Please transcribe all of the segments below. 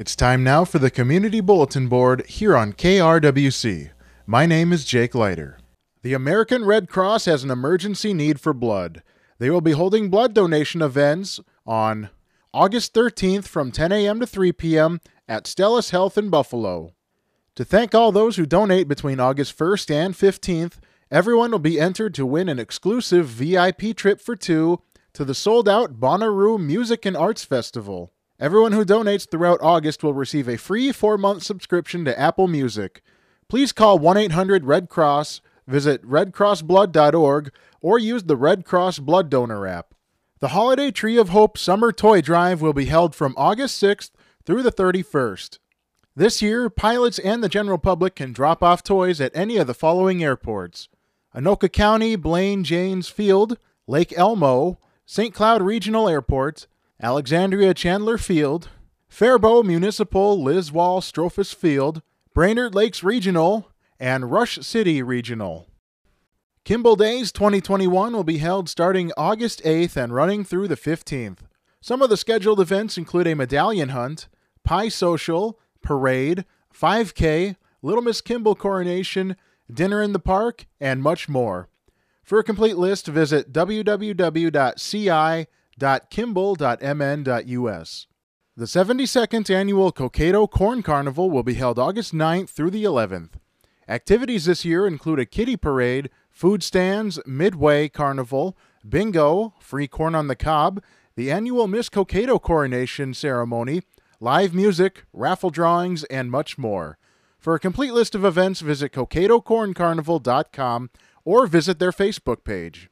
It's time now for the Community Bulletin Board here on KRWC. My name is Jake Leiter. The American Red Cross has an emergency need for blood. They will be holding blood donation events on August 13th from 10 a.m. to 3 p.m. at Stellis Health in Buffalo. To thank all those who donate between August 1st and 15th, everyone will be entered to win an exclusive VIP trip for two to the sold out Bonnaroo Music and Arts Festival. Everyone who donates throughout August will receive a free four month subscription to Apple Music. Please call 1 800 Red Cross, visit redcrossblood.org, or use the Red Cross Blood Donor app. The Holiday Tree of Hope Summer Toy Drive will be held from August 6th through the 31st. This year, pilots and the general public can drop off toys at any of the following airports Anoka County, Blaine Janes Field, Lake Elmo, St. Cloud Regional Airport, Alexandria Chandler Field, Faribault Municipal Liz Wall Strohfus Field, Brainerd Lakes Regional, and Rush City Regional. Kimball Days 2021 will be held starting August 8th and running through the 15th. Some of the scheduled events include a medallion hunt, pie social, parade, 5K, Little Miss Kimball coronation, dinner in the park, and much more. For a complete list, visit www.ci.com www.kimball.mn.us. The 72nd annual Cokato Corn Carnival will be held August 9th through the 11th. Activities this year include a kiddie parade, food stands, midway carnival, bingo, free corn on the cob, the annual Miss Cokato coronation ceremony, live music, raffle drawings, and much more. For a complete list of events, visit CokatoCornCarnival.com or visit their Facebook page.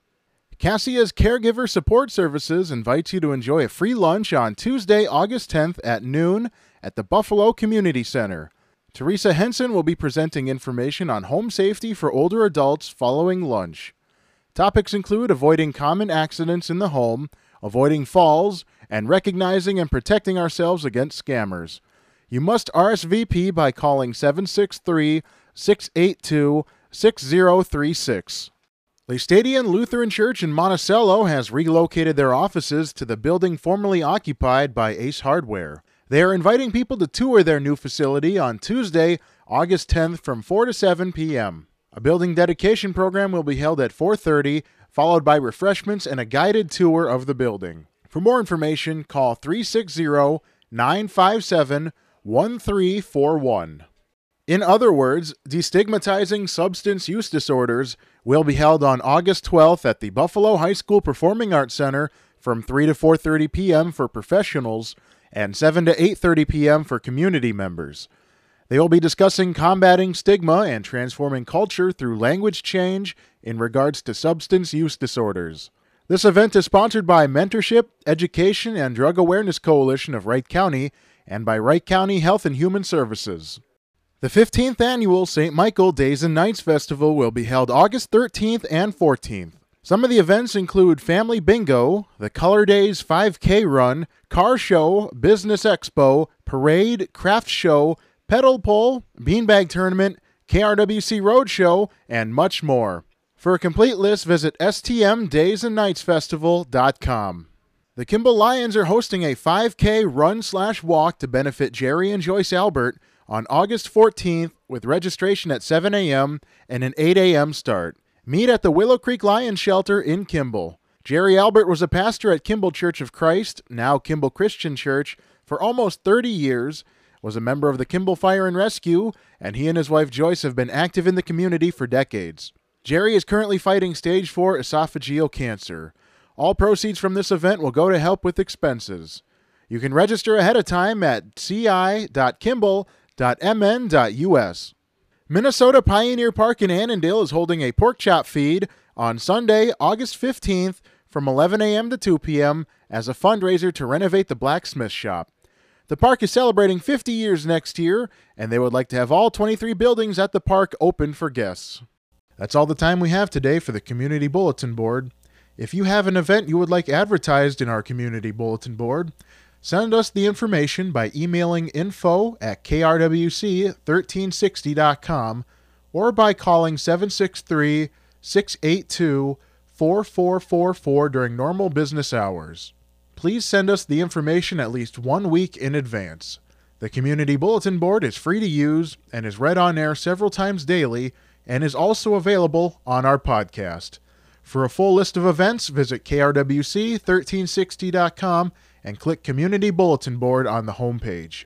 Cassia's Caregiver Support Services invites you to enjoy a free lunch on Tuesday, August 10th at noon at the Buffalo Community Center. Teresa Henson will be presenting information on home safety for older adults following lunch. Topics include avoiding common accidents in the home, avoiding falls, and recognizing and protecting ourselves against scammers. You must RSVP by calling 763 682 6036. Laestadian Lutheran Church in Monticello has relocated their offices to the building formerly occupied by Ace Hardware. They are inviting people to tour their new facility on Tuesday, August 10th from 4 to 7 p.m. A building dedication program will be held at 4:30, followed by refreshments and a guided tour of the building. For more information, call 360-957-1341. In other words, destigmatizing substance use disorders will be held on August 12th at the Buffalo High School Performing Arts Center from 3 to 4:30 p.m. for professionals and 7 to 8:30 p.m. for community members. They will be discussing combating stigma and transforming culture through language change in regards to substance use disorders. This event is sponsored by Mentorship, Education, and Drug Awareness Coalition of Wright County and by Wright County Health and Human Services. The 15th annual St. Michael Days and Nights Festival will be held August 13th and 14th. Some of the events include Family Bingo, the Color Days 5K Run, Car Show, Business Expo, Parade, Craft Show, Pedal Pull, Beanbag Tournament, KRWC Roadshow, and much more. For a complete list, visit stmdaysandnightsfestival.com. The Kimball Lions are hosting a 5K run slash walk to benefit Jerry and Joyce Albert on August 14th with registration at 7 a.m. and an 8 a.m. start. Meet at the Willow Creek Lion Shelter in Kimball. Jerry Albert was a pastor at Kimball Church of Christ, now Kimball Christian Church, for almost 30 years, was a member of the Kimball Fire and Rescue, and he and his wife Joyce have been active in the community for decades. Jerry is currently fighting stage 4 esophageal cancer. All proceeds from this event will go to help with expenses. You can register ahead of time at ci.kimball.com porkchop.mn.us. Minnesota Pioneer Park in Annandale is holding a pork chop feed on Sunday, August 15th from 11 a.m. to 2 p.m. as a fundraiser to renovate the blacksmith shop. The park is celebrating 50 years next year, and they would like to have all 23 buildings at the park open for guests. That's all the time we have today for the Community Bulletin Board. If you have an event you would like advertised in our Community Bulletin Board, Send us the information by emailing info at krwc1360.com or by calling 763 682 4444 during normal business hours. Please send us the information at least one week in advance. The Community Bulletin Board is free to use and is read on air several times daily and is also available on our podcast. For a full list of events, visit krwc1360.com and click Community Bulletin Board on the homepage.